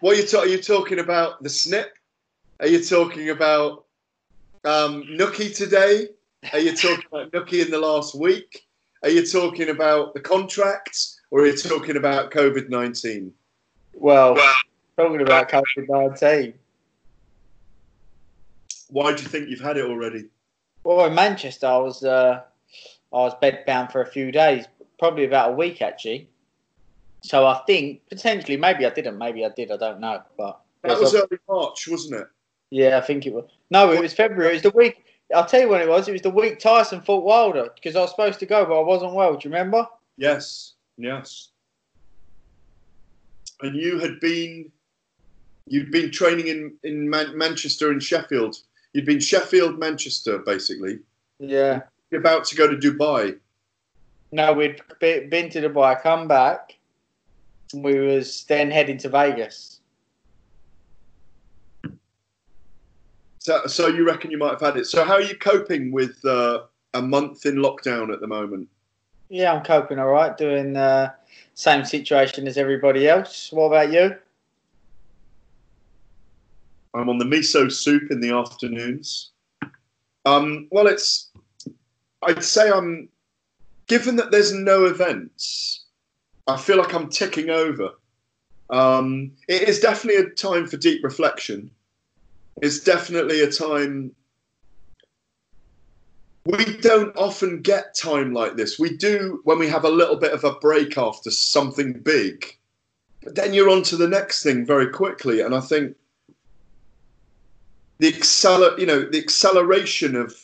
What are you, ta- are you talking about? The snip? Are you talking about um, Nookie today? Are you talking about Nookie in the last week? Are you talking about the contracts, or are you talking about COVID nineteen? Well, talking about COVID nineteen. Why do you think you've had it already? Well, in Manchester, I was uh, I was bedbound for a few days, probably about a week actually. So I think potentially, maybe I didn't, maybe I did, I don't know. But That was early March, wasn't it? yeah, I think it was. No, it was February. It was the week. I'll tell you when it was. It was the week Tyson fought Wilder because I was supposed to go, but I wasn't well. Do you remember? Yes, yes. And you had been, you'd been training in in Man- Manchester and Sheffield. You'd been Sheffield, Manchester, basically. Yeah. You're about to go to Dubai. No, we'd been to Dubai, come back. And We was then heading to Vegas. So, so you reckon you might have had it. So, how are you coping with uh, a month in lockdown at the moment? Yeah, I'm coping all right, doing uh, same situation as everybody else. What about you? I'm on the miso soup in the afternoons. Um, well, it's. I'd say I'm. Given that there's no events, I feel like I'm ticking over. Um, it is definitely a time for deep reflection. It's definitely a time. We don't often get time like this. We do when we have a little bit of a break after something big, but then you're on to the next thing very quickly. And I think the acceler, you know, the acceleration of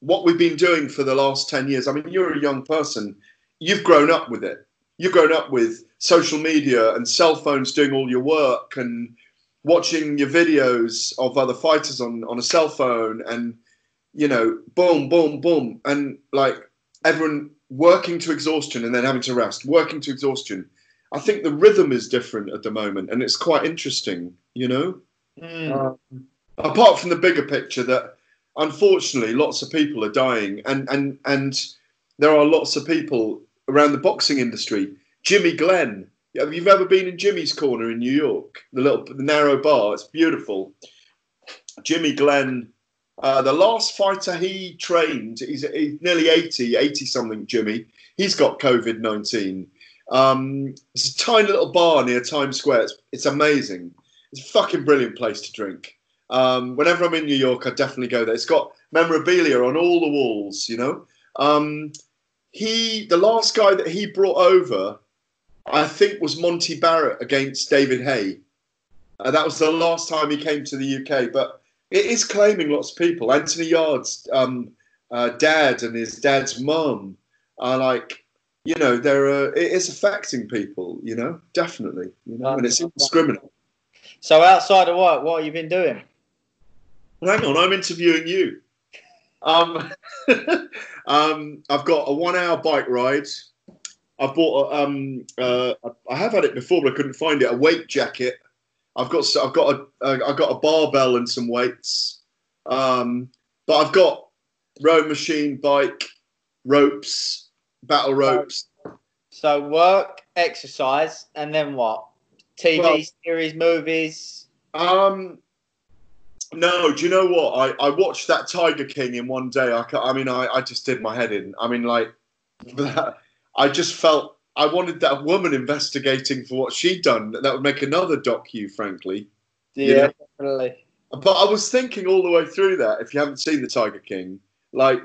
what we've been doing for the last 10 years. I mean, you're a young person. You've grown up with it. You've grown up with social media and cell phones doing all your work and watching your videos of other fighters on, on a cell phone and, you know, boom, boom, boom. And like everyone working to exhaustion and then having to rest, working to exhaustion. I think the rhythm is different at the moment and it's quite interesting, you know? Mm. Um, apart from the bigger picture that unfortunately lots of people are dying and and and there are lots of people around the boxing industry. Jimmy glenn. Have you ever been in jimmy's corner in new york? The little the narrow bar. It's beautiful. Jimmy glenn uh, the last fighter he trained he's, nearly 80 80 something jimmy. He's got covid-19 um, it's a tiny little bar near times square. It's, it's amazing. It's a fucking brilliant place to drink. Um, whenever I'm in New York, I definitely go there. It's got memorabilia on all the walls, you know. Um, he, the last guy that he brought over, I think, was Monty Barrett against David Haye. Uh, that was the last time he came to the UK, but it is claiming lots of people. Anthony Yarde's um, uh, dad and his dad's mum are like, you know, there are. It is affecting people, you know, definitely, you know, and it's indiscriminate. So outside of work, what have you been doing? Hang on, I'm interviewing you. Um, um, I've got a one-hour bike ride. I've bought. A, um, uh, I have had it before, but I couldn't find it. A weight jacket. I've got. I've got a. Uh, I've got a barbell and some weights. Um, but I've got rowing machine, bike, ropes, battle ropes. So work, exercise, and then what? TV Well- series, movies. Um, no, do you know what? I, I watched that Tiger King in one day. I, I mean, I, I just did my head in. I mean, like, I just felt I wanted that woman investigating for what she'd done. That would make another docu, frankly. Yeah, Yeah. definitely. But I was thinking all the way through that. If you haven't seen the Tiger King, like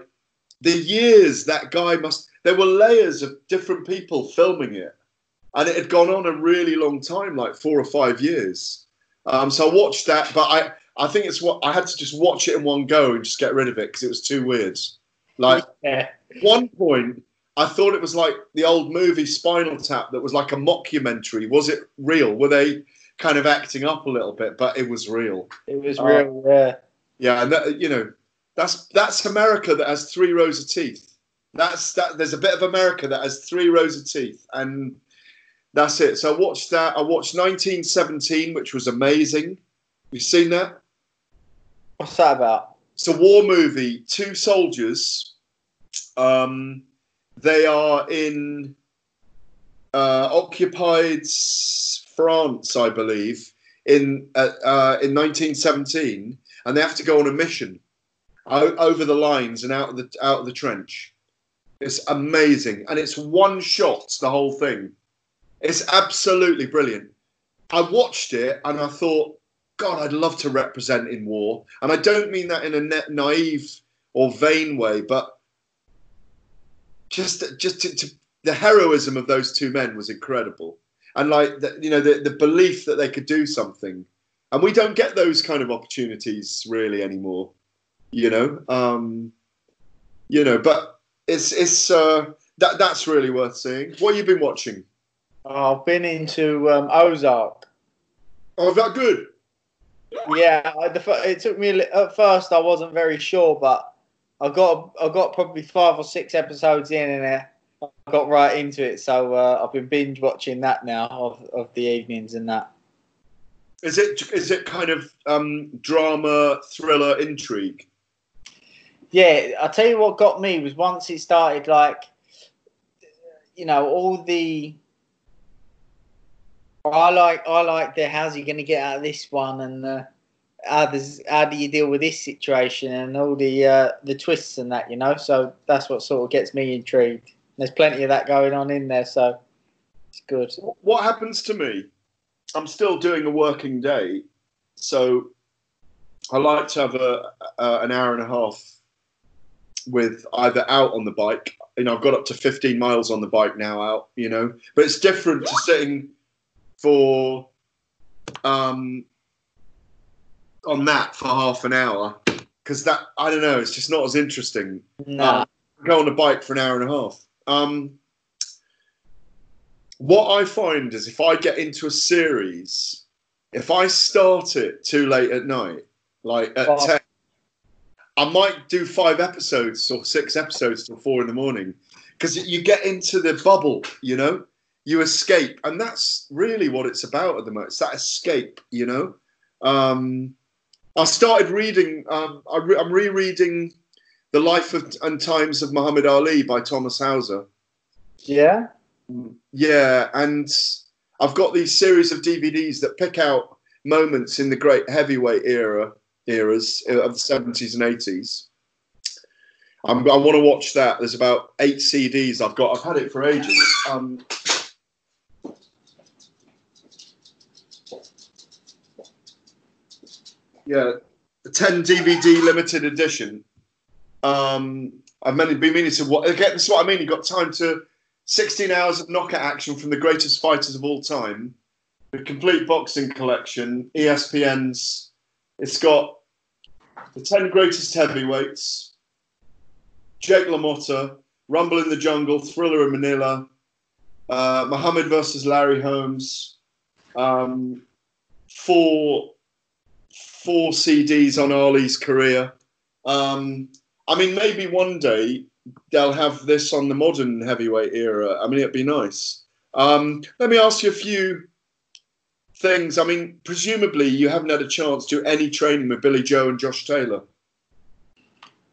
the years that guy must. There were layers of different people filming it, and it had gone on a really long time, like four or five years. Um, so I watched that, but I I think it's what I had to just watch it in one go and just get rid of it because it was too weird. Like Yeah. one point, I thought it was like the old movie Spinal Tap that was like a mockumentary. Was it real? Were they kind of acting up a little bit? But it was real. It was Uh, real. Yeah. Yeah, and that, you know, that's that's America that has three rows of teeth. That's that. There's a bit of America that has three rows of teeth, and that's it. So I watched that. I watched 1917, which was amazing. You seen that? What's that about? It's a war movie. Two soldiers. Um, they are in uh, occupied France, I believe, in uh, uh, in 1917, and they have to go on a mission over the lines and out of the out of the trench. It's amazing, and it's one shot the whole thing. It's absolutely brilliant. I watched it and I thought, God, I'd love to represent in war, and I don't mean that in a na- naive or vain way, but just just to, to, the heroism of those two men was incredible, and like the, you know the the belief that they could do something, and we don't get those kind of opportunities really anymore, you know. Um, you know, but it's it's uh, that that's really worth seeing. What have you been watching? I've been into um, Ozark. Oh, that good? Yeah, I, the, it took me at first. I wasn't very sure, but I got I got probably five or six episodes in, and I got right into it. So uh, I've been binge watching that now of, of the evenings and that. Is it is it kind of um, drama, thriller, intrigue? Yeah, I tell you what got me was once it started, like you know, all the I like I like the how's he going to get out of this one and uh, how does how do you deal with this situation and all the uh, the twists and that you know. So that's what sort of gets me intrigued. There's plenty of that going on in there, so it's good. What happens to me? I'm still doing a working day, so I like to have a, a an hour and a half with either out on the bike. You know, I've got up to 15 miles on the bike now out. You know, but it's different to sitting for um, on that for half an hour because that I don't know, it's just not as interesting. Nah. Um, go on a bike for an hour and a half. Um, what I find is if I get into a series, if I start it too late at night, like at. 10, I might do five episodes or six episodes till four in the morning because you get into the bubble, you know? You escape. And that's really what it's about at the moment. It's that escape, you know? Um, I started reading, um, I re- I'm rereading The Life of, and Times of Muhammad Ali by Thomas Hauser. Yeah. Yeah, and I've got these series of DVDs that pick out moments in the great heavyweight era eras of the seventies and eighties. I'm, I want to watch that. There's about eight CDs I've got. I've had it for ages. Um, yeah, the 10 DVD limited edition. Um, I've been meaning to what Again, this is what I mean. You've got time to 16 hours of knockout action from the greatest fighters of all time. The complete boxing collection, ESPN's. It's got the 10 greatest heavyweights, Jake LaMotta, Rumble in the Jungle, Thrilla in Manila, uh, Muhammad versus Larry Holmes, um, four four CDs on Ali's career. Um, I mean, maybe one day they'll have this on the modern heavyweight era. I mean, it'd be nice. Um, let me ask you a few things. I mean, presumably you haven't had a chance to do any training with Billy Joe and Josh Taylor.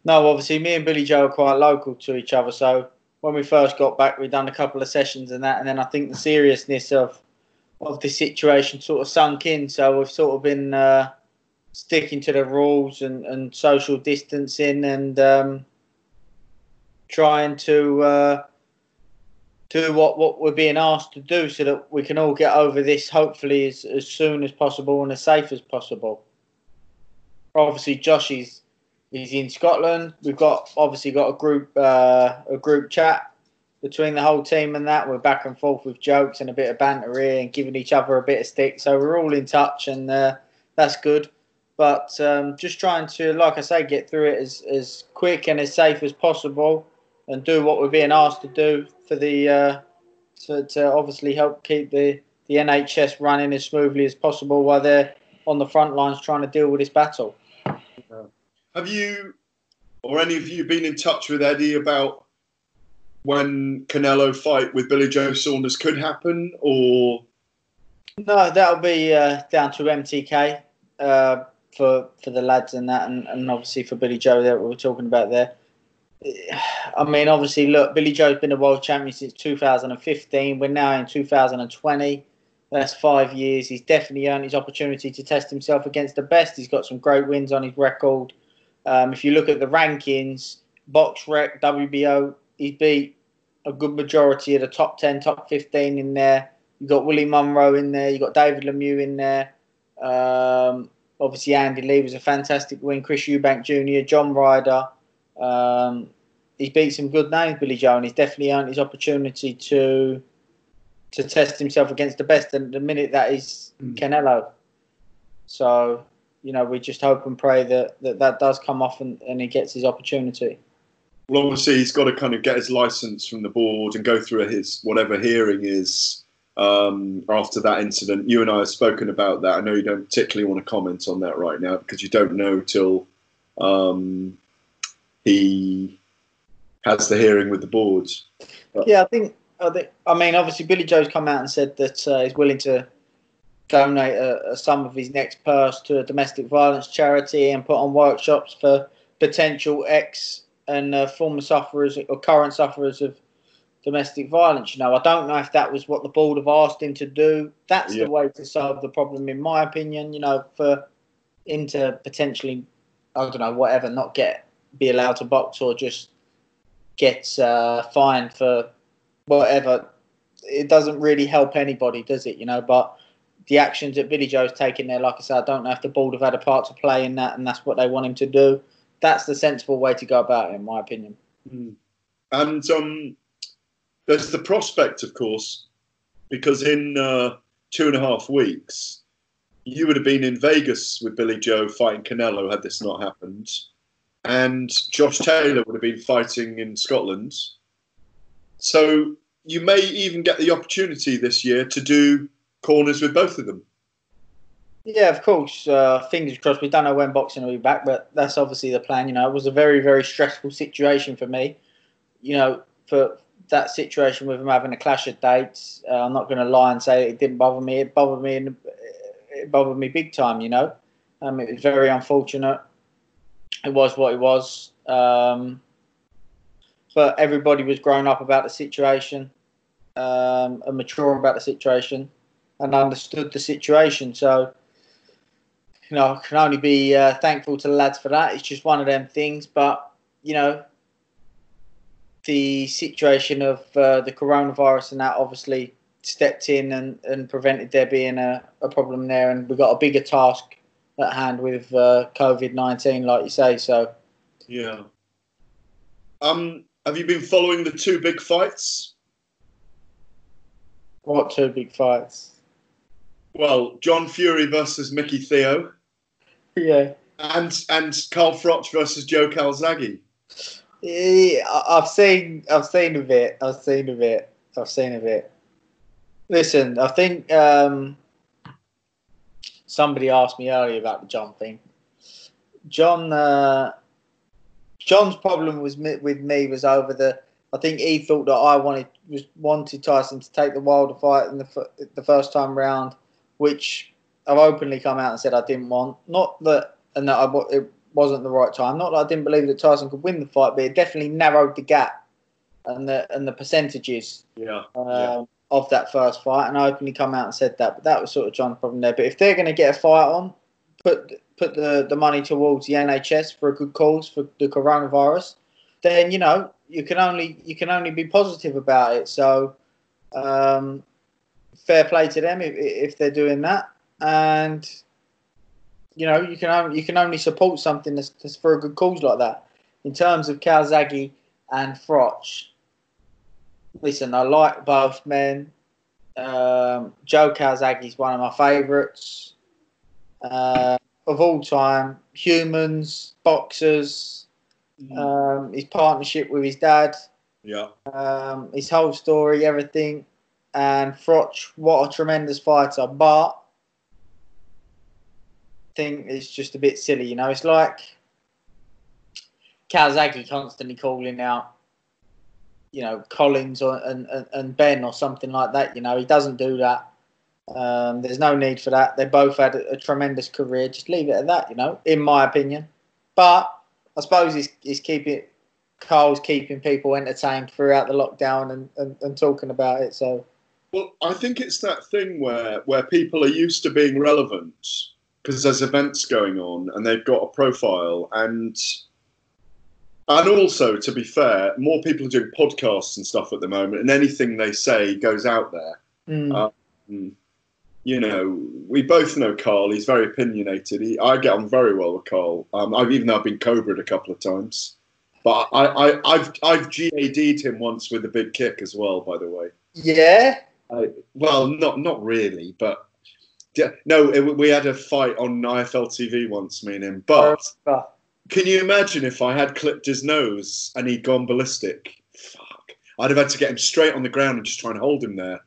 No, obviously, me and Billy Joe are quite local to each other. So when we first got back, we'd done a couple of sessions and that, and then I think the seriousness of of the situation sort of sunk in. So we've sort of been uh, sticking to the rules and, and social distancing and um, trying to uh, do what, what we're being asked to do so that we can all get over this hopefully as, as soon as possible and as safe as possible. Obviously, Josh is he's in Scotland. We've got obviously got a group uh, a group chat between the whole team and that. We're back and forth with jokes and a bit of banter here and giving each other a bit of stick. So we're all in touch and uh, that's good. But um, just trying to, like I say, get through it as, as quick and as safe as possible and do what we're being asked to do for the uh, to, to obviously help keep the, the NHS running as smoothly as possible while they're on the front lines trying to deal with this battle. Have you or any of you been in touch with Eddie about when Canelo fight with Billy Joe Saunders could happen or No, that'll be uh, down to MTK uh, for for the lads and that, and, and obviously for Billy Joe that we were talking about there. I mean, obviously, look, Billy Joe's been a world champion since 2015. We're now in 2020. That's five years. He's definitely earned his opportunity to test himself against the best. He's got some great wins on his record. Um, if you look at the rankings, Box Rec, WBO, he's beat a good majority of the top 10, top 15 in there. You've got Willie Monroe in there. You've got David Lemieux in there. Um, obviously, Andy Lee was a fantastic win. Chris Eubank Jr., John Ryder. Um, he's beat some good names, Billy Joe, and he's definitely earned his opportunity to to test himself against the best. And the minute that is mm. Canelo. So, you know, we just hope and pray that that, that does come off and, and he gets his opportunity. Well, obviously, he's got to kind of get his license from the board and go through his whatever hearing is um, after that incident. You and I have spoken about that. I know you don't particularly want to comment on that right now because you don't know till um, he has the hearing with the boards. But, yeah, I think, I think. I mean, obviously, Billy Joe's come out and said that uh, he's willing to donate a, a sum of his next purse to a domestic violence charity and put on workshops for potential ex and uh, former sufferers or current sufferers of domestic violence. You know, I don't know if that was what the board have asked him to do. That's yeah. the way to solve the problem, in my opinion. You know, for him to potentially, I don't know, whatever, not get be allowed to box or just get uh, fined for whatever. It doesn't really help anybody, does it? You know, but the actions that Billy Joe's taken there, like I said, I don't know if the board have had a part to play in that, and that's what they want him to do. That's the sensible way to go about it, in my opinion. Mm. And um, there's the prospect, of course, because in uh, two and a half weeks, you would have been in Vegas with Billy Joe fighting Canelo had this not happened, and Josh Taylor would have been fighting in Scotland. So you may even get the opportunity this year to do corners with both of them. Yeah, of course. Uh, fingers crossed. We don't know when boxing will be back, but that's obviously the plan. You know, it was a very, very stressful situation for me. You know, for that situation with him having a clash of dates, uh, I'm not going to lie and say it didn't bother me. It bothered me, it bothered me big time. You know, um, it was very unfortunate. It was what it was. Um, but everybody was grown up about the situation um, and mature about the situation and understood the situation. So, you know, I can only be uh, thankful to the lads for that. It's just one of them things. But, you know, the situation of uh, the coronavirus and that obviously stepped in and, and prevented there being a, a problem there. And we've got a bigger task at hand with uh, COVID 19, like you say. So, yeah. Um, have you been following the two big fights? What two big fights? Well, John Fury versus Mickey Theo. Yeah. And and Carl Froch versus Joe Calzaghe. I've seen I've seen a bit. I've seen a bit. I've seen a bit. Listen, I think um, somebody asked me earlier about the John thing. John uh, John's problem was with me was over the. I think he thought that I wanted was wanted Tyson to take the Wilder fight in the the first time round, which I've openly come out and said I didn't want. Not that and that I, it wasn't the right time. Not that I didn't believe that Tyson could win the fight, but it definitely narrowed the gap and the and the percentages. Yeah. Um, yeah. Of that first fight, and I openly come out and said that, but that was sort of John's problem there. But if they're going to get a fight on, put put the, the money towards the NHS for a good cause for the coronavirus, then you know you can only you can only be positive about it. So, um, fair play to them if, if they're doing that, and you know you can only, you can only support something that's, that's for a good cause like that. In terms of Calzaghe and Froch, listen, I like both men. Um, Joe Calzaghe is one of my favourites. Uh, of all time, humans, boxers, mm. um, his partnership with his dad, yeah, um, his whole story, everything, and Froch, what a tremendous fighter. But I think it's just a bit silly, you know. It's like Calzaghe constantly calling out, you know, Collins or, and, and, and Benn or something like that. You know, he doesn't do that. Um, there's no need for that. They both had a, a, tremendous career. Just leave it at that, you know, in my opinion. But I suppose he's, he's keeping Carl's keeping people entertained throughout the lockdown and, and, and talking about it. So Well, I think it's that thing where where people are used to being relevant because there's events going on and they've got a profile and and also to be fair, more people are doing podcasts and stuff at the moment, and anything they say goes out there. Mm. Um, you know, we both know Carl. He's very opinionated. He, I get on very well with Carl. Um, I've even though I've been cobra'd a couple of times, but I, I, I've I've GAD'd him once with a big kick as well. By the way, yeah. I, well, not not really, but no, it, we had a fight on IFL TV once, me and him. But Uh, can you imagine if I had clipped his nose and he'd gone ballistic? Fuck, I'd have had to get him straight on the ground and just try and hold him there.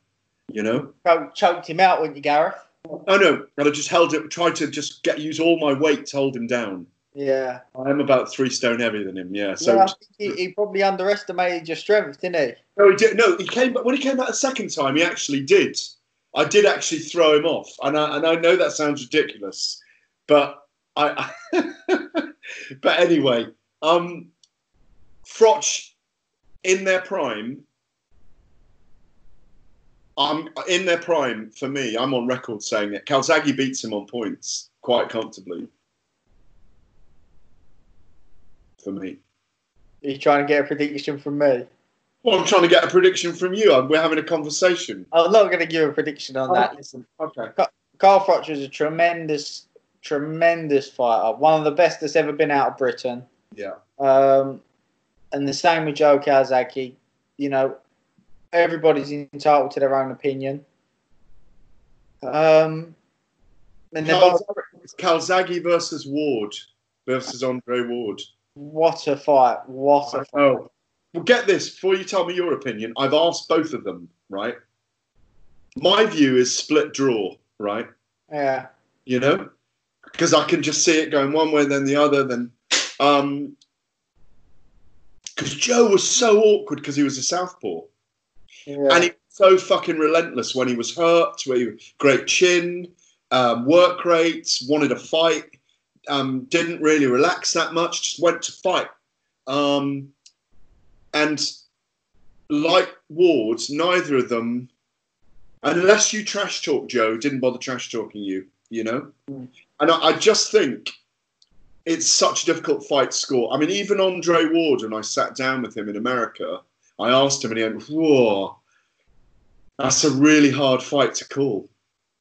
You know? Cho- choked him out, wouldn't you, Gareth? Oh no, I'd have just held it, tried to just get use all my weight to hold him down. Yeah. I am about three stone heavier than him, yeah. So yeah, I think he, he probably underestimated your strength, didn't he? no, he did. No, he came. But when he came back the second time, he actually did. I did actually throw him off, and I and I know that sounds ridiculous, but I. but anyway, um, Froch in their prime. I'm in their prime for me. I'm on record saying it. Calzaghe beats him on points quite comfortably. For me. he? He's trying to get a prediction from me. Well, I'm trying to get a prediction from you. We're having a conversation. I'm not going to give a prediction on Oh. that. Listen, Okay. Carl Froch is a tremendous, tremendous fighter. One of the best that's ever been out of Britain. Yeah. Um, and the same with Joe Calzaghe. You know, everybody's entitled to their own opinion. Um, and both, Calzaghe versus Ward versus Andre Ward. what a fight! What a fight! Oh, well, get this before you tell me your opinion. I've asked both of them, right? My view is split draw, right? Yeah, You know, because I can just see it going one way, then the other, then. Um, because Joe was so awkward because he was a southpaw. yeah. and he was so fucking relentless when he was hurt. Where he, great chin, um, work rates, wanted to fight, um, didn't really relax that much, just went to fight. Um, and like Ward, neither of them, unless you trash talk Joe, didn't bother trash talking you. You know, Mm. and I, I just think. It's such a difficult fight to score. I mean, even Andre Ward, when I sat down with him in America, I asked him, and he went, "Whoa, that's a really hard fight to call."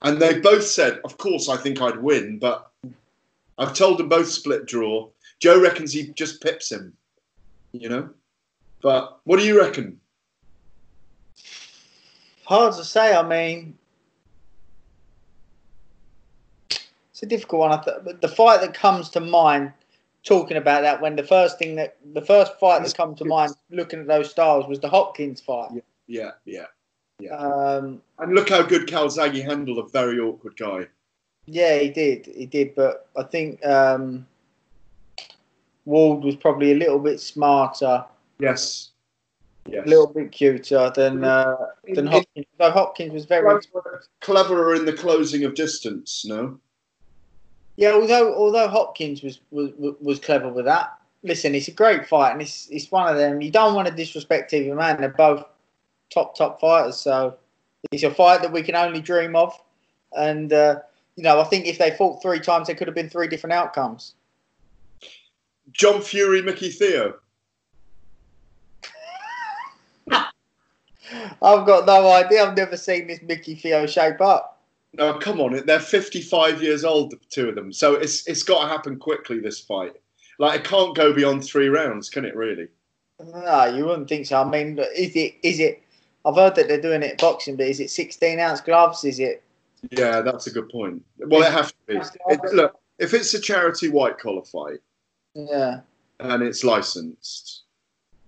And they both said, "Of course, I think I'd win, but I've told them both split draw. Joe reckons he just pips him, you know. But what do you reckon? Hard to say. I mean, it's a difficult one. I th- but the fight that comes to mind, talking about that, when the first thing that the first fight that comes to mind, looking at those styles, was the Hopkins fight. Yeah, yeah. Um, And look how good Calzaghe handled a very awkward guy. yeah, he did. He did. But I think um, Ward was probably a little bit smarter, Yes. Yes. a little bit cuter than uh, than Hopkins. Though Hopkins was very cleverer in the closing of distance. No. Yeah, although although Hopkins was was, was clever with that. Listen, it's a great fight, and it's it's one of them. You don't want to disrespect either man. They're both top top fighters, so it's a fight that we can only dream of. And uh, you know, I think if they fought three times, there could have been three different outcomes. John Fury, Mickey Theo. I've got no idea. I've never seen this Mickey Theo shape up. No, come on. They're 55 years old, the two of them. So it's it's got to happen quickly. This fight, like, it can't go beyond three rounds, can it? Really? No, you wouldn't think so. I mean, is it is it? I've heard that they're doing it boxing, but is it 16 ounce gloves? Is it? Yeah, that's a good point. Well, it has to be. It, look, if it's a charity white collar fight Yeah. and it's licensed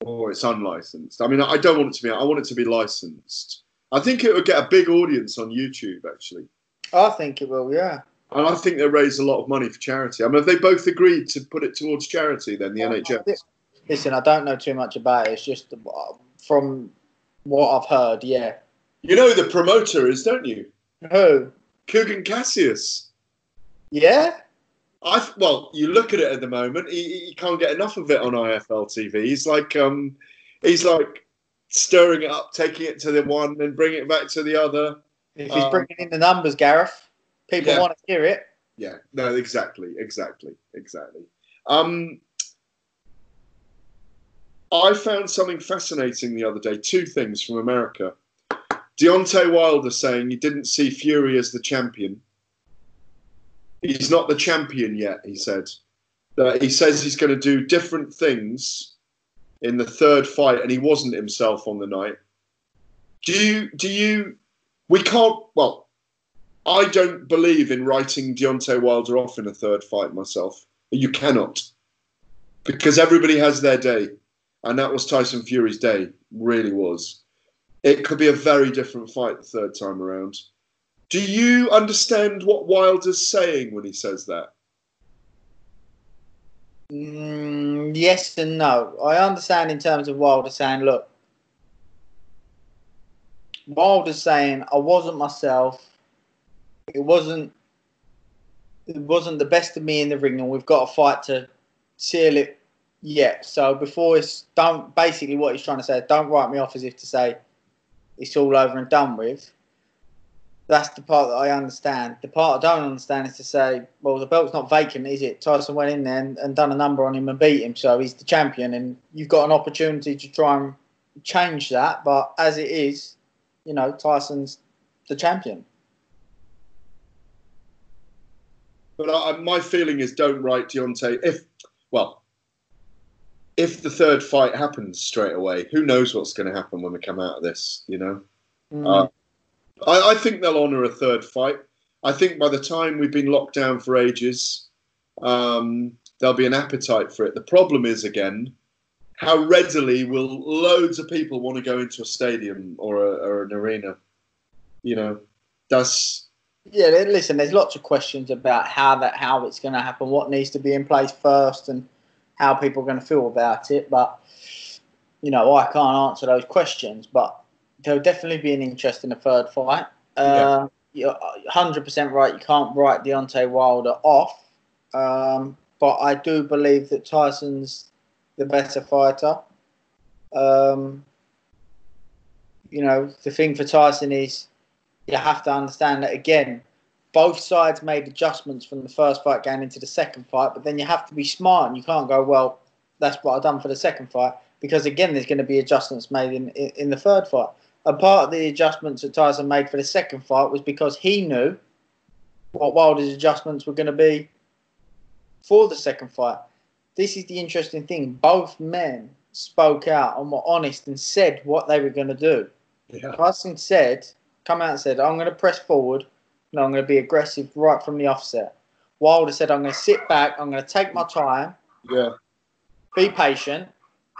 or it's unlicensed, I mean, I don't want it to be. I want it to be licensed. I think it would get a big audience on YouTube, actually. I think it will. Yeah. And I think they raise a lot of money for charity. I mean, if they both agreed to put it towards charity, then the NHS. Listen, I don't know too much about it. It's just from what I've heard. Yeah. You know who the promoter is, don't you? Who? Kugan Cassius. Yeah. I well, you look at it at the moment. He, he can't get enough of it on IFL TV. He's like, um, he's like, stirring it up, taking it to the one, and bringing it back to the other. If he's Um, bringing in the numbers, Gareth, people Yeah. want to hear it. Yeah, no, exactly, exactly, exactly. Um, I found something fascinating the other day. Two things from America. Deontay Wilder saying he didn't see Fury as the champion. He's not the champion yet, he said. That he says he's going to do different things in the third fight, and he wasn't himself on the night. Do you? Do you? We can't. Well, I don't believe in writing Deontay Wilder off in a third fight myself. You cannot. Because everybody has their day. And that was Tyson Fury's day. Really was. It could be a very different fight the third time around. Do you understand what Wilder's saying when he says that? Mm, yes and no. I understand in terms of Wilder saying, look, Wilder's saying, I wasn't myself. It wasn't. It wasn't the best of me in the ring, and we've got a fight to seal it yet. So before it's don't basically what he's trying to say, don't write me off as if to say it's all over and done with. That's the part that I understand. The part I don't understand is to say, well, the belt's not vacant, is it? Tyson went in there and, and done a number on him and beat him, so he's the champion, and you've got an opportunity to try and change that. But as it is, you know, Tyson's the champion. But I, my feeling is don't write Deontay. If, well, if the third fight happens straight away, who knows what's going to happen when we come out of this, you know? Mm. Uh, I, I think they'll honour a third fight. I think by the time we've been locked down for ages, um, there'll be an appetite for it. The problem is, again, how readily will loads of people want to go into a stadium or, a, or an arena? You know, that's Yeah, listen. There's lots of questions about how that how it's going to happen, what needs to be in place first, and how people are going to feel about it. But you know, I can't answer those questions. But there'll definitely be an interest in a third fight. Uh, You're 100 percent right. You can't write Deontay Wilder off. Um, but I do believe that Tyson's the better fighter. Um, you know, the thing for Tyson is you have to understand that again, both sides made adjustments from the first fight going into the second fight, but then you have to be smart and you can't go, well, that's what I've done for the second fight, because again, there's going to be adjustments made in, in, in the third fight. A part of the adjustments that Tyson made for the second fight was because he knew what Wilder's adjustments were going to be for the second fight. This is the interesting thing. Both men spoke out and were honest and said what they were going to do. yeah. Tyson said, come out and said, I'm going to press forward and I'm going to be aggressive right from the offset. Wilder said, I'm going to sit back, I'm going to take my time, yeah. be patient,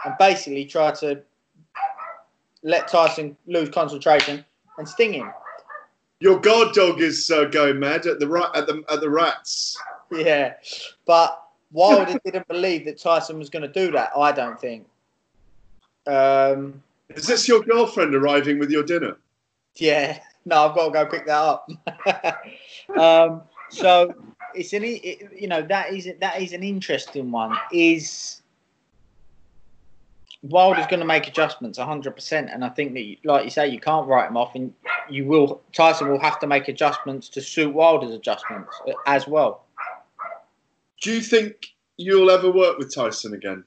and basically try to let Tyson lose concentration and sting him. Your guard dog is uh, going mad at the right at the at the rats. Yeah. But Wilder didn't believe that Tyson was going to do that, I don't think. Um, Is this your girlfriend arriving with your dinner? Yeah, no, I've got to go pick that up. um, so it's an, it, you know, that is that is an interesting one. Is Wilder's going to make adjustments 100%, and I think that, like you say, you can't write him off, and you will. Tyson will have to make adjustments to suit Wilder's adjustments uh, as well. Do you think you'll ever work with Tyson again?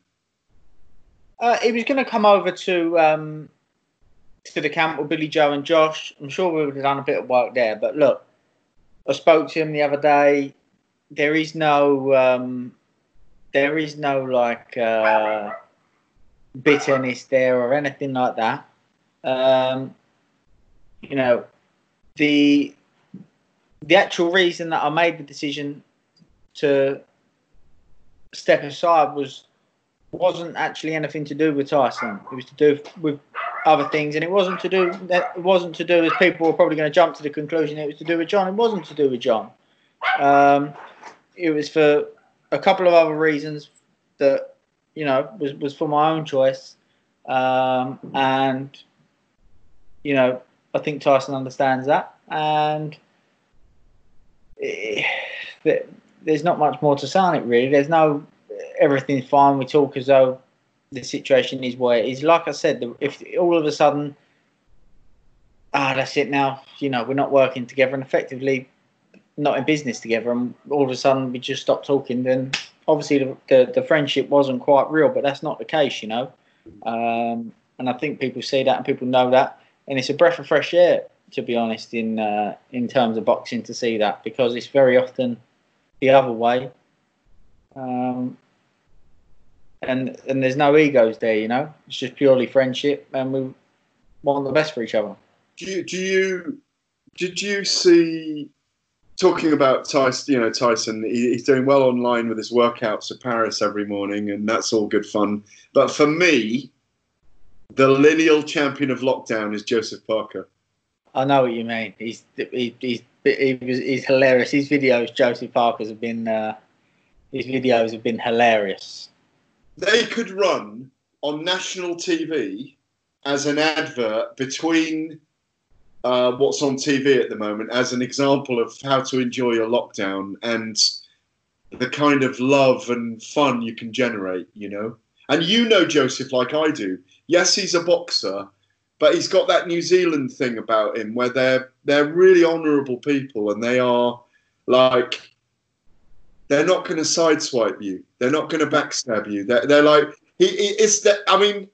Uh, he was going to come over to um, to the camp with Billy Joe and Josh. I'm sure we would have done a bit of work there. But look, I spoke to him the other day. There is no, um, there is no like uh, bitterness there or anything like that. Um, you know, the the actual reason that I made the decision to step aside was wasn't actually anything to do with Tyson. It was to do with other things, and it wasn't to do that. It wasn't to do as people were probably going to jump to the conclusion. It was to do with John. It wasn't to do with John. Um, it was for a couple of other reasons that you know was was for my own choice, um, and you know I think Tyson understands that, and eh, there- there's not much more to say on it really. There's no everything's fine. We talk as though the situation is where it is. Like I said, if all of a sudden, ah, that's it now. You know, we're not working together and effectively not in business together, and all of a sudden we just stop talking, then obviously the, the, the friendship wasn't quite real. But that's not the case, you know. Um, and I think people see that and people know that, and it's a breath of fresh air, to be honest, in uh, in terms of boxing to see that because it's very often the other way. Um, and and there's no egos there, you know. It's just purely friendship, and we want the best for each other. Do you, do you did you see talking about Tyson? You know, Tyson, he, he's doing well online with his workouts at Paris every morning, and that's all good fun. But for me, the lineal champion of lockdown is Joseph Parker. I know what you mean. He's he, he's he was he's hilarious. His videos, Joseph Parker's, have been uh, his videos have been hilarious. They could run on national TV as an advert between uh, what's on TV at the moment as an example of how to enjoy your lockdown and the kind of love and fun you can generate, you know. And you know Joseph like I do. Yes, he's a boxer, but he's got that New Zealand thing about him where they're they're really honourable people and they are like they're not going to sideswipe you. They're not going to backstab you. They're, they're like he, he it's that. I mean,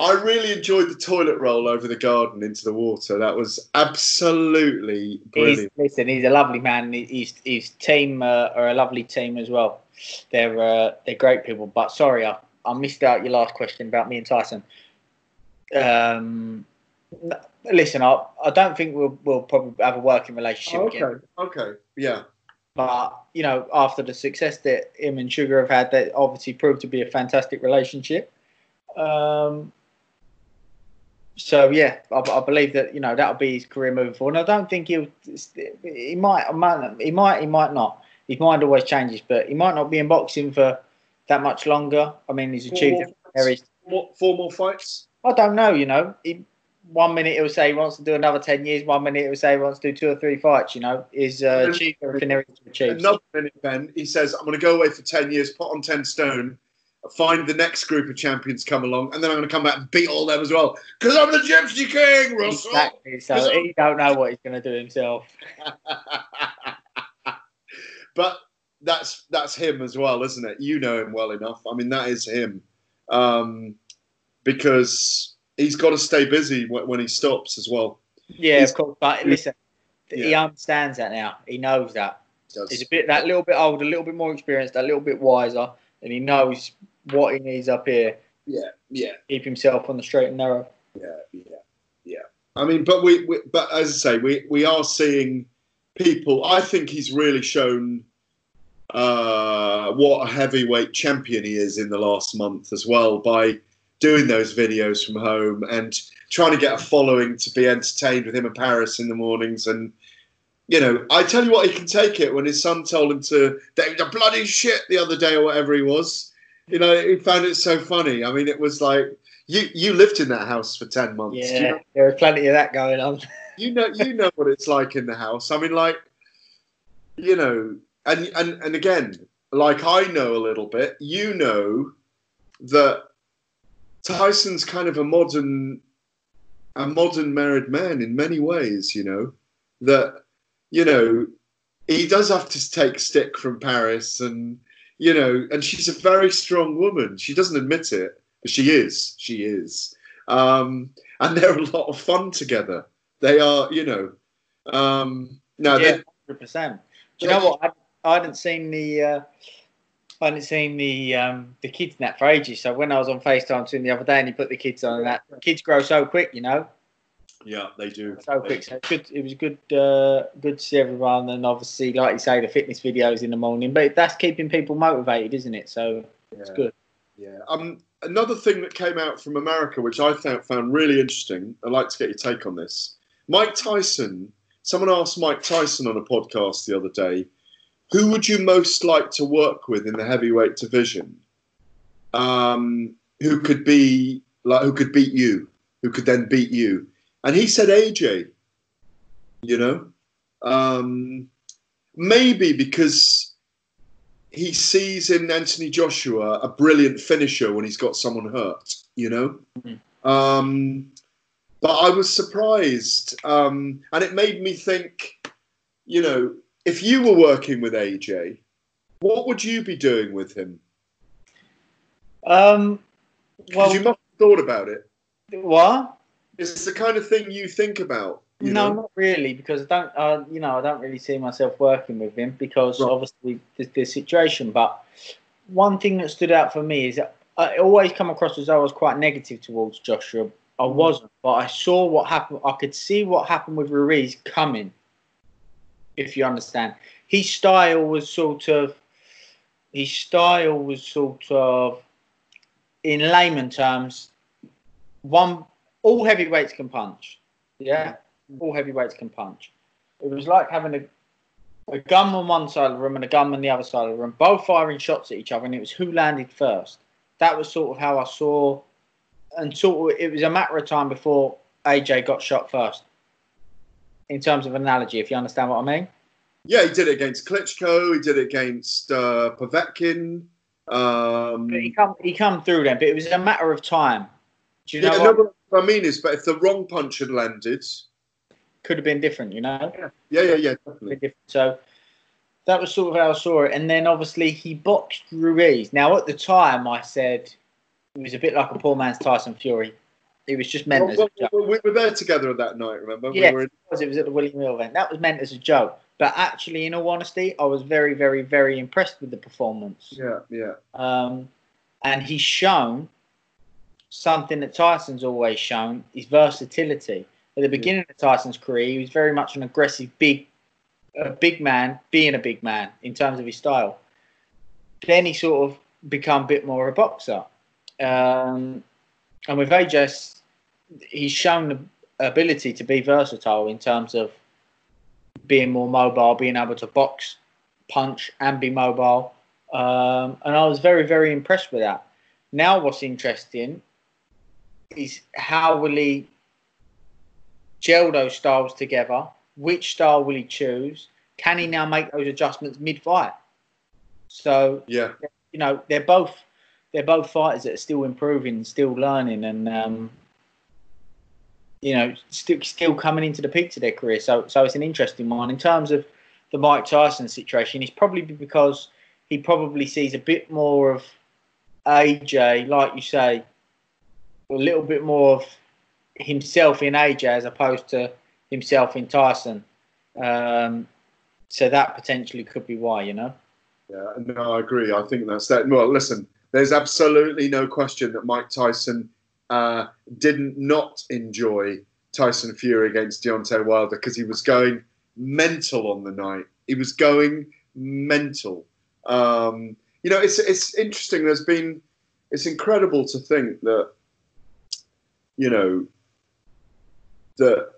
I really enjoyed the toilet roll over the garden into the water. That was absolutely brilliant. He's, listen, he's a lovely man. His his team uh, are a lovely team as well. They're uh, they're great people. But sorry, I, I missed out your last question about me and Tyson. Um, listen, I, I don't think we'll we'll probably have a working relationship okay. again. Okay. Yeah. But you know, after the success that him and Sugar have had, that obviously proved to be a fantastic relationship. Um, so yeah, I, I, believe that you know that'll be his career moving forward. And I don't think he'll. He might, he might, he might not. His mind always changes, but he might not be in boxing for that much longer. I mean, he's achieved. Four more, four more fights. I don't know. You know, he, one minute he'll say he wants to do another 10 years, one minute he'll say he wants to do two or three fights, you know, is uh, achieve everything there is to achieve. Another minute, Ben, he says, I'm going to go away for 10 years, put on 10 stone, find the next group of champions come along, and then I'm going to come back and beat all them as well. Because I'm the Gypsy King, Russell. Exactly. So he don't know what he's going to do himself. but that's that's him as well, isn't it? You know him well enough. I mean, that is him. Um, because he's got to stay busy when he stops as well. Yeah, he's, of course. But listen, yeah. he understands that now. He knows that. He he's a bit that little bit older, a little bit more experienced, a little bit wiser, and he knows what he needs up here. Yeah, yeah. Keep himself on the straight and narrow. Yeah, yeah, yeah. I mean, but we, we but as I say, we we are seeing people. I think he's really shown uh, what a heavyweight champion he is in the last month as well by doing those videos from home and trying to get a following to be entertained with him in Paris in the mornings. And, you know, I tell you what, he can take it when his son told him to, the bloody shit the other day or whatever he was. You know, he found it so funny. I mean, it was like, you, you lived in that house for 10 months. Yeah, you know? there was plenty of that going on. you know, you know what it's like in the house. I mean, like, you know, and, and, and again, like I know a little bit, you know that Tyson's kind of a modern, a modern married man in many ways. You know that you know he does have to take stick from Paris, and you know, and she's a very strong woman. She doesn't admit it, but she is. She is, um, and they're a lot of fun together. They are, you know. Um, no, yeah, hundred percent. Do you know what? I, I hadn't seen the. Uh, I hadn't seen the um, the kids in that for ages. So when I was on FaceTime to him the other day and he put the kids on, that kids grow so quick, you know. Yeah, they do. So quick. So good. It was good. Uh, good to see everyone, and obviously, like you say, the fitness videos in the morning. But that's keeping people motivated, isn't it? So yeah. it's good. Yeah. Um. Another thing that came out from America, which I found found really interesting. I'd like to get your take on this. Mike Tyson. Someone asked Mike Tyson on a podcast the other day who would you most like to work with in the heavyweight division? Um, who could be like who could beat you? Who could then beat you? And he said AJ. You know, um, maybe because he sees in Anthony Joshua a brilliant finisher when he's got someone hurt, you know. Mhm. Um, but I was surprised, um, and it made me think. You know, if you were working with AJ, what would you be doing with him? Um, well, you must have thought about it. what? It's the kind of thing you think about. You no, know? not really, because I don't. Uh, you know, I don't really see myself working with him because Right. obviously the, the situation. But one thing that stood out for me is that I always come across as I was quite negative towards Joshua. I Mm. wasn't, but I saw what happened. I could see what happened with Ruiz coming. If you understand, his style was sort of. His style was sort of, in layman terms, one all heavyweights can punch. Yeah, all heavyweights can punch. It was like having a, a gun on one side of the room and a gun on the other side of the room, both firing shots at each other, and it was who landed first. That was sort of how I saw, and sort of it was a matter of time before AJ got shot first. In terms of analogy, if you understand what I mean. Yeah, he did it against Klitschko. He did it against uh, Povetkin. Um, he come he come through then, but it was a matter of time. Do you know yeah, what? no, what I mean is, but if the wrong punch had landed, Could have been different, you know. yeah, yeah, yeah, bit definitely. So that was sort of how I saw it. And then obviously he boxed Ruiz. Now at the time I said it was a bit like a poor man's Tyson Fury. It was just meant Well, as a well, joke. we were there together that night. Remember? Yeah. We were in, it was at the William Hill event. That was meant as a joke. But actually, in all honesty, I was very, very, very impressed with the performance. yeah, yeah, Um, and he's shown something that Tyson's always shown is versatility. At the beginning of Tyson's career, he was very much an aggressive, big, a big man, being a big man in terms of his style. Then he sort of become a bit more of a boxer. Um, and with AJ, he's shown the ability to be versatile in terms of being more mobile, being able to box, punch, and be mobile. Um, and I was very, very impressed with that. Now, what's interesting is how will he gel those styles together? Which style will he choose? Can he now make those adjustments mid-fight? So yeah. you know they're both they're both fighters that are still improving, still learning, and um, you know still still coming into the peaks of their career. So so it's an interesting one in terms of the Mike Tyson situation. It's probably because he probably sees a bit more of AJ, like you say, a little bit more of himself in AJ as opposed to himself in Tyson. Um, so that potentially could be why, you know. Yeah, no, I agree. I think that's that. Well, listen, there's absolutely no question that Mike Tyson uh, didn't not enjoy Tyson Fury against Deontay Wilder because he was going mental on the night. He was going mental. Um, you know, it's it's interesting. There's been it's incredible to think that you know that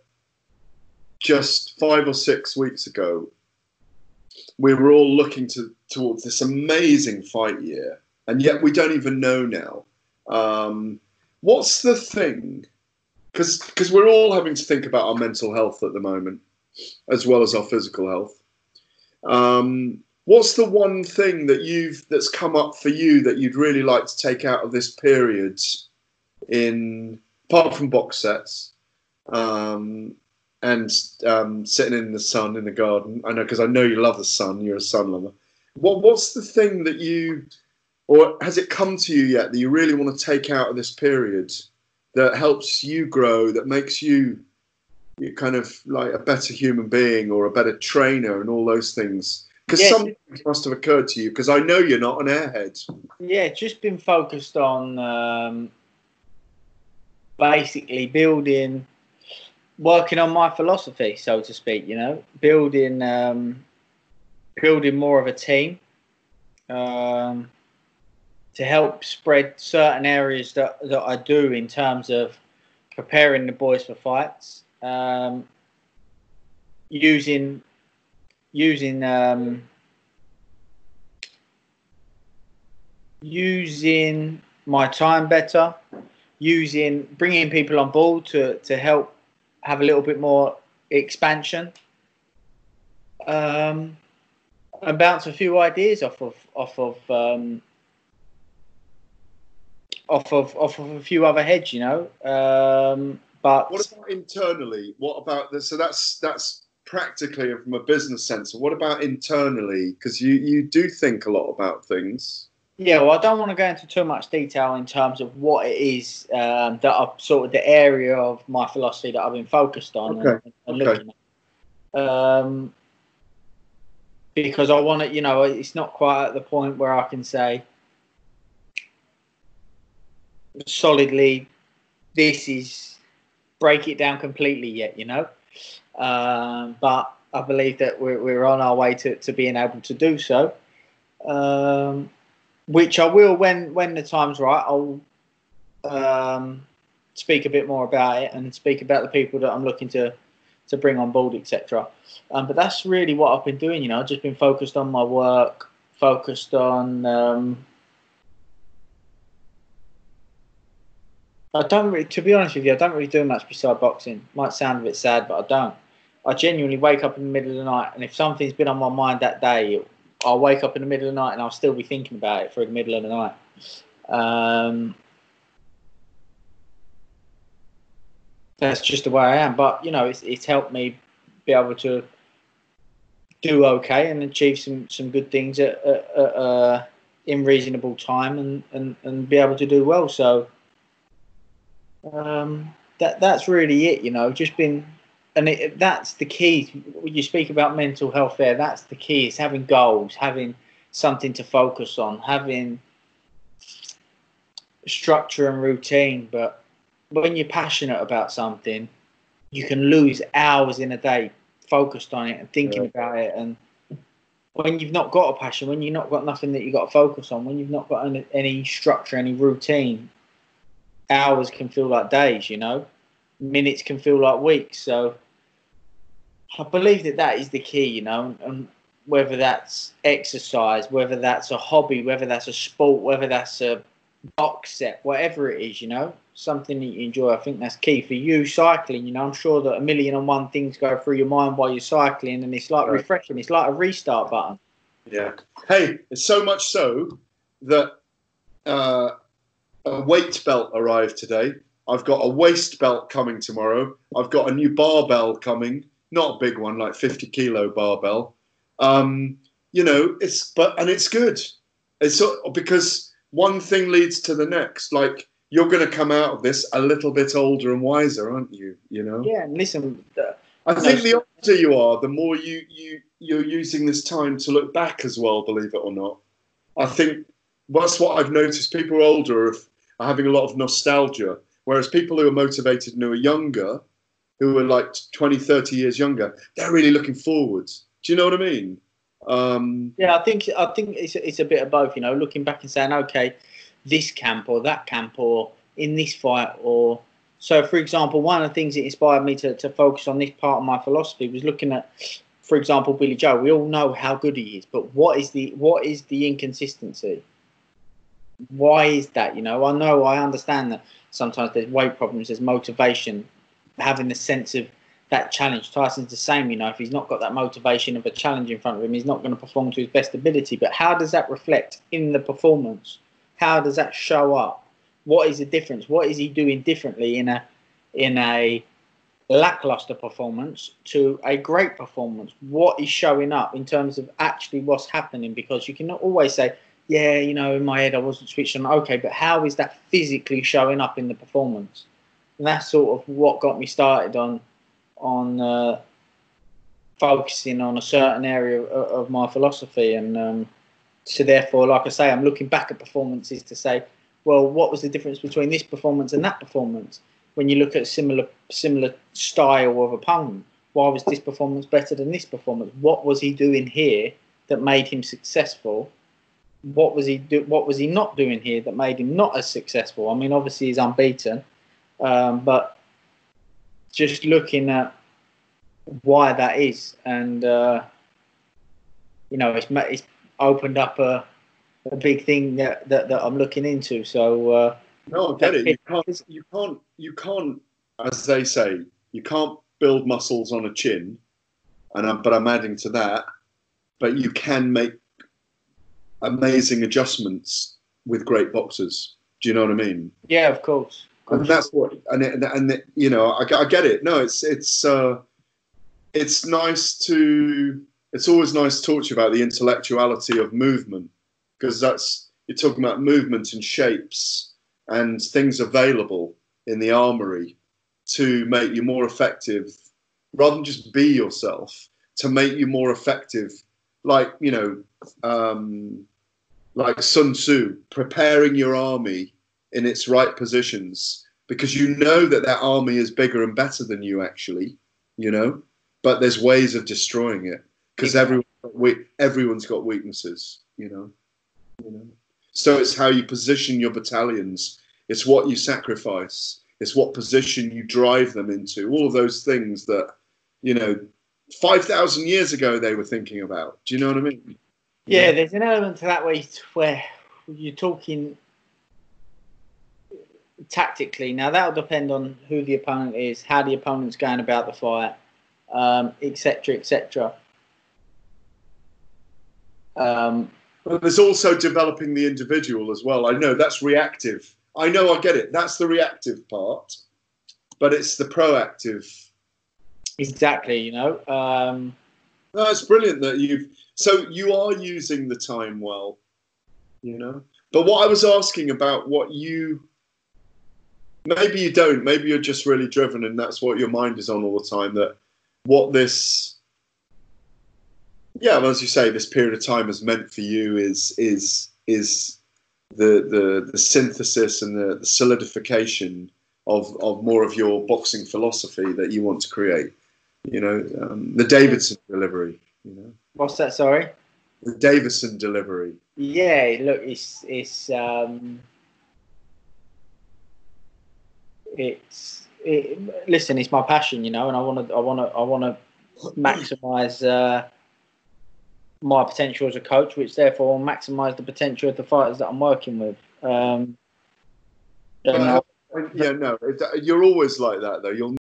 just five or six weeks ago we were all looking to towards this amazing fight year, and yet we don't even know now. Um, what's the thing? Because we're all having to think about our mental health at the moment, as well as our physical health. Um, what's the one thing that you've that's come up for you that you'd really like to take out of this period, in apart from box sets? Um, and um, sitting in the sun in the garden. I know because I know you love the sun. You're a sun lover. What What's the thing that you, or has it come to you yet that you really want to take out of this period that helps you grow, that makes you, you kind of like a better human being or a better trainer and all those things? Because something must have occurred to you. Because I know you're not an airhead. Yeah, just been focused on um, basically building, working on my philosophy, so to speak. You know, building, um, building more of a team um, to help spread certain areas that that I do in terms of preparing the boys for fights, um, using using. Um, using my time better, using bringing people on board to to help have a little bit more expansion. Um, and bounce a few ideas off of off of um, off of off of a few other heads, you know. Um, but what about internally? What about this? So that's that's practically from a business sense. What about internally? Because you you do think a lot about things. Yeah, well, I don't want to go into too much detail in terms of what it is um, that I've sort of the area of my philosophy that I've been focused on Okay, and, and okay. looking at. Um, because I want to, you know, it's not quite at the point where I can say solidly, this is break it down completely yet, you know. Um, but I believe that we're, we're on our way to, to being able to do so. Um, which I will when when the time's right. I'll um, speak a bit more about it and speak about the people that I'm looking to to bring on board, etc. Um, but that's really what I've been doing. You know, I've just been focused on my work, focused on. Um, I don't really, to be honest with you, I don't really do much beside boxing. Might sound a bit sad, but I don't. I genuinely wake up in the middle of the night, and if something's been on my mind that day, I'll wake up in the middle of the night and I'll still be thinking about it for the middle of the night. Um, that's just the way I am. But you know, it's it's helped me be able to do okay and achieve some some good things at, at, at uh, in reasonable time and, and and be able to do well. So um, that that's really it. You know, just been. And it, that's the key. When you speak about mental health, there, that's the key. Is having goals, having something to focus on, having structure and routine. But when you're passionate about something, you can lose hours in a day focused on it and thinking about it. And when you've not got a passion, when you've not got nothing that you've got to focus on, when you've not got any, any structure, any routine, hours can feel like days, you know? Minutes can feel like weeks. So I believe that that is the key, you know? And whether that's exercise, whether that's a hobby, whether that's a sport, whether that's a box set, whatever it is, you know, something that you enjoy. I think that's key for you. Cycling, you know, I'm sure that a million and one things go through your mind while you're cycling, and it's like Right. refreshing. It's like a restart button. Yeah. Hey, it's so much so that uh, a weight belt arrived today. I've got a waist belt coming tomorrow. I've got a new barbell coming, not a big one, like 50 kilo barbell. Um, you know, it's but and it's good. It's so, because one thing leads to the next. Like you're going to come out of this a little bit older and wiser, aren't you? You know. Yeah, listen, uh, I think the older you are, the more you you you're using this time to look back as well. Believe it or not, I think that's what I've noticed. People older are having a lot of nostalgia, whereas people who are motivated and who are younger, who are like 20, 30 years younger, they're really looking forwards. Do you know what I mean? Um, Yeah, I think I think it's it's a bit of both. You know, looking back and saying, okay, this camp or that camp or in this fight or so. For example, one of the things that inspired me to, to focus on this part of my philosophy was looking at, for example, Billy Joe. We all know how good he is, but what is the what is the inconsistency? Why is that? You know, I know I understand that sometimes there's weight problems, there's motivation, having the sense of that challenge. Tyson's the same, you know, if he's not got that motivation of a challenge in front of him, he's not going to perform to his best ability. But how does that reflect in the performance? How does that show up? What is the difference? What is he doing differently in a in a lackluster performance to a great performance? What is showing up in terms of actually what's happening? Because you cannot always say, yeah, you know, in my head I wasn't switched on. Okay, but how is that physically showing up in the performance? And that's sort of what got me started on on uh, focusing on a certain area of, of my philosophy. And um, so, therefore, like I say, I'm looking back at performances to say, well, what was the difference between this performance and that performance? When you look at similar similar style of opponent, why was this performance better than this performance? What was he doing here that made him successful? What was he do? What was he not doing here that made him not as successful? I mean, obviously he's unbeaten, um, but just looking at why that is, and uh, you know, it's it's opened up a, a big thing that, that, that I'm looking into. So uh, no, I get it. You can't. You can't. You can't. As they say, you can't build muscles on a chin. And I'm, but I'm adding to that. but you can make amazing adjustments with great boxers. Do you know what I mean? Yeah, of course. And that's what, and it, and it, you know, I, I get it. No, it's it's uh, it's nice to. It's always nice to talk to you about the intellectuality of movement because that's you're talking about movement and shapes and things available in the armory to make you more effective, rather than just be yourself. To make you more effective, like you know, um, like Sun Tzu, preparing your army in its right positions because you know that that army is bigger and better than you actually, you know, but there's ways of destroying it because everyone, everyone's got weaknesses, you know. you know. So it's how you position your battalions. It's what you sacrifice. It's what position you drive them into. All of those things that, you know, five thousand years ago they were thinking about. Do you know what I mean? Yeah, there's an element to that where, where you're talking tactically. Now that'll depend on who the opponent is, how the opponent's going about the fight, um, etc., etc. Um, But there's also developing the individual as well. I know that's reactive. I know I get it. That's the reactive part, but it's the proactive. exactly, you know. Um, No, it's brilliant that you've. So you are using the time well, you know. But what I was asking about what you. Maybe you don't. Maybe you're just really driven, and that's what your mind is on all the time. That what this. Yeah, well, as you say, this period of time has meant for you is is is the the, the synthesis and the, the solidification of of more of your boxing philosophy that you want to create. You know, um, the Davison delivery. You know, what's that? Sorry. the Davison delivery. Yeah, look, it's it's um, it's it, listen, it's my passion, you know, and I want to I want to I want to maximize uh, my potential as a coach, which therefore will maximize the potential of the fighters that I'm working with. Um, uh, yeah, no, you're always like that though. You'll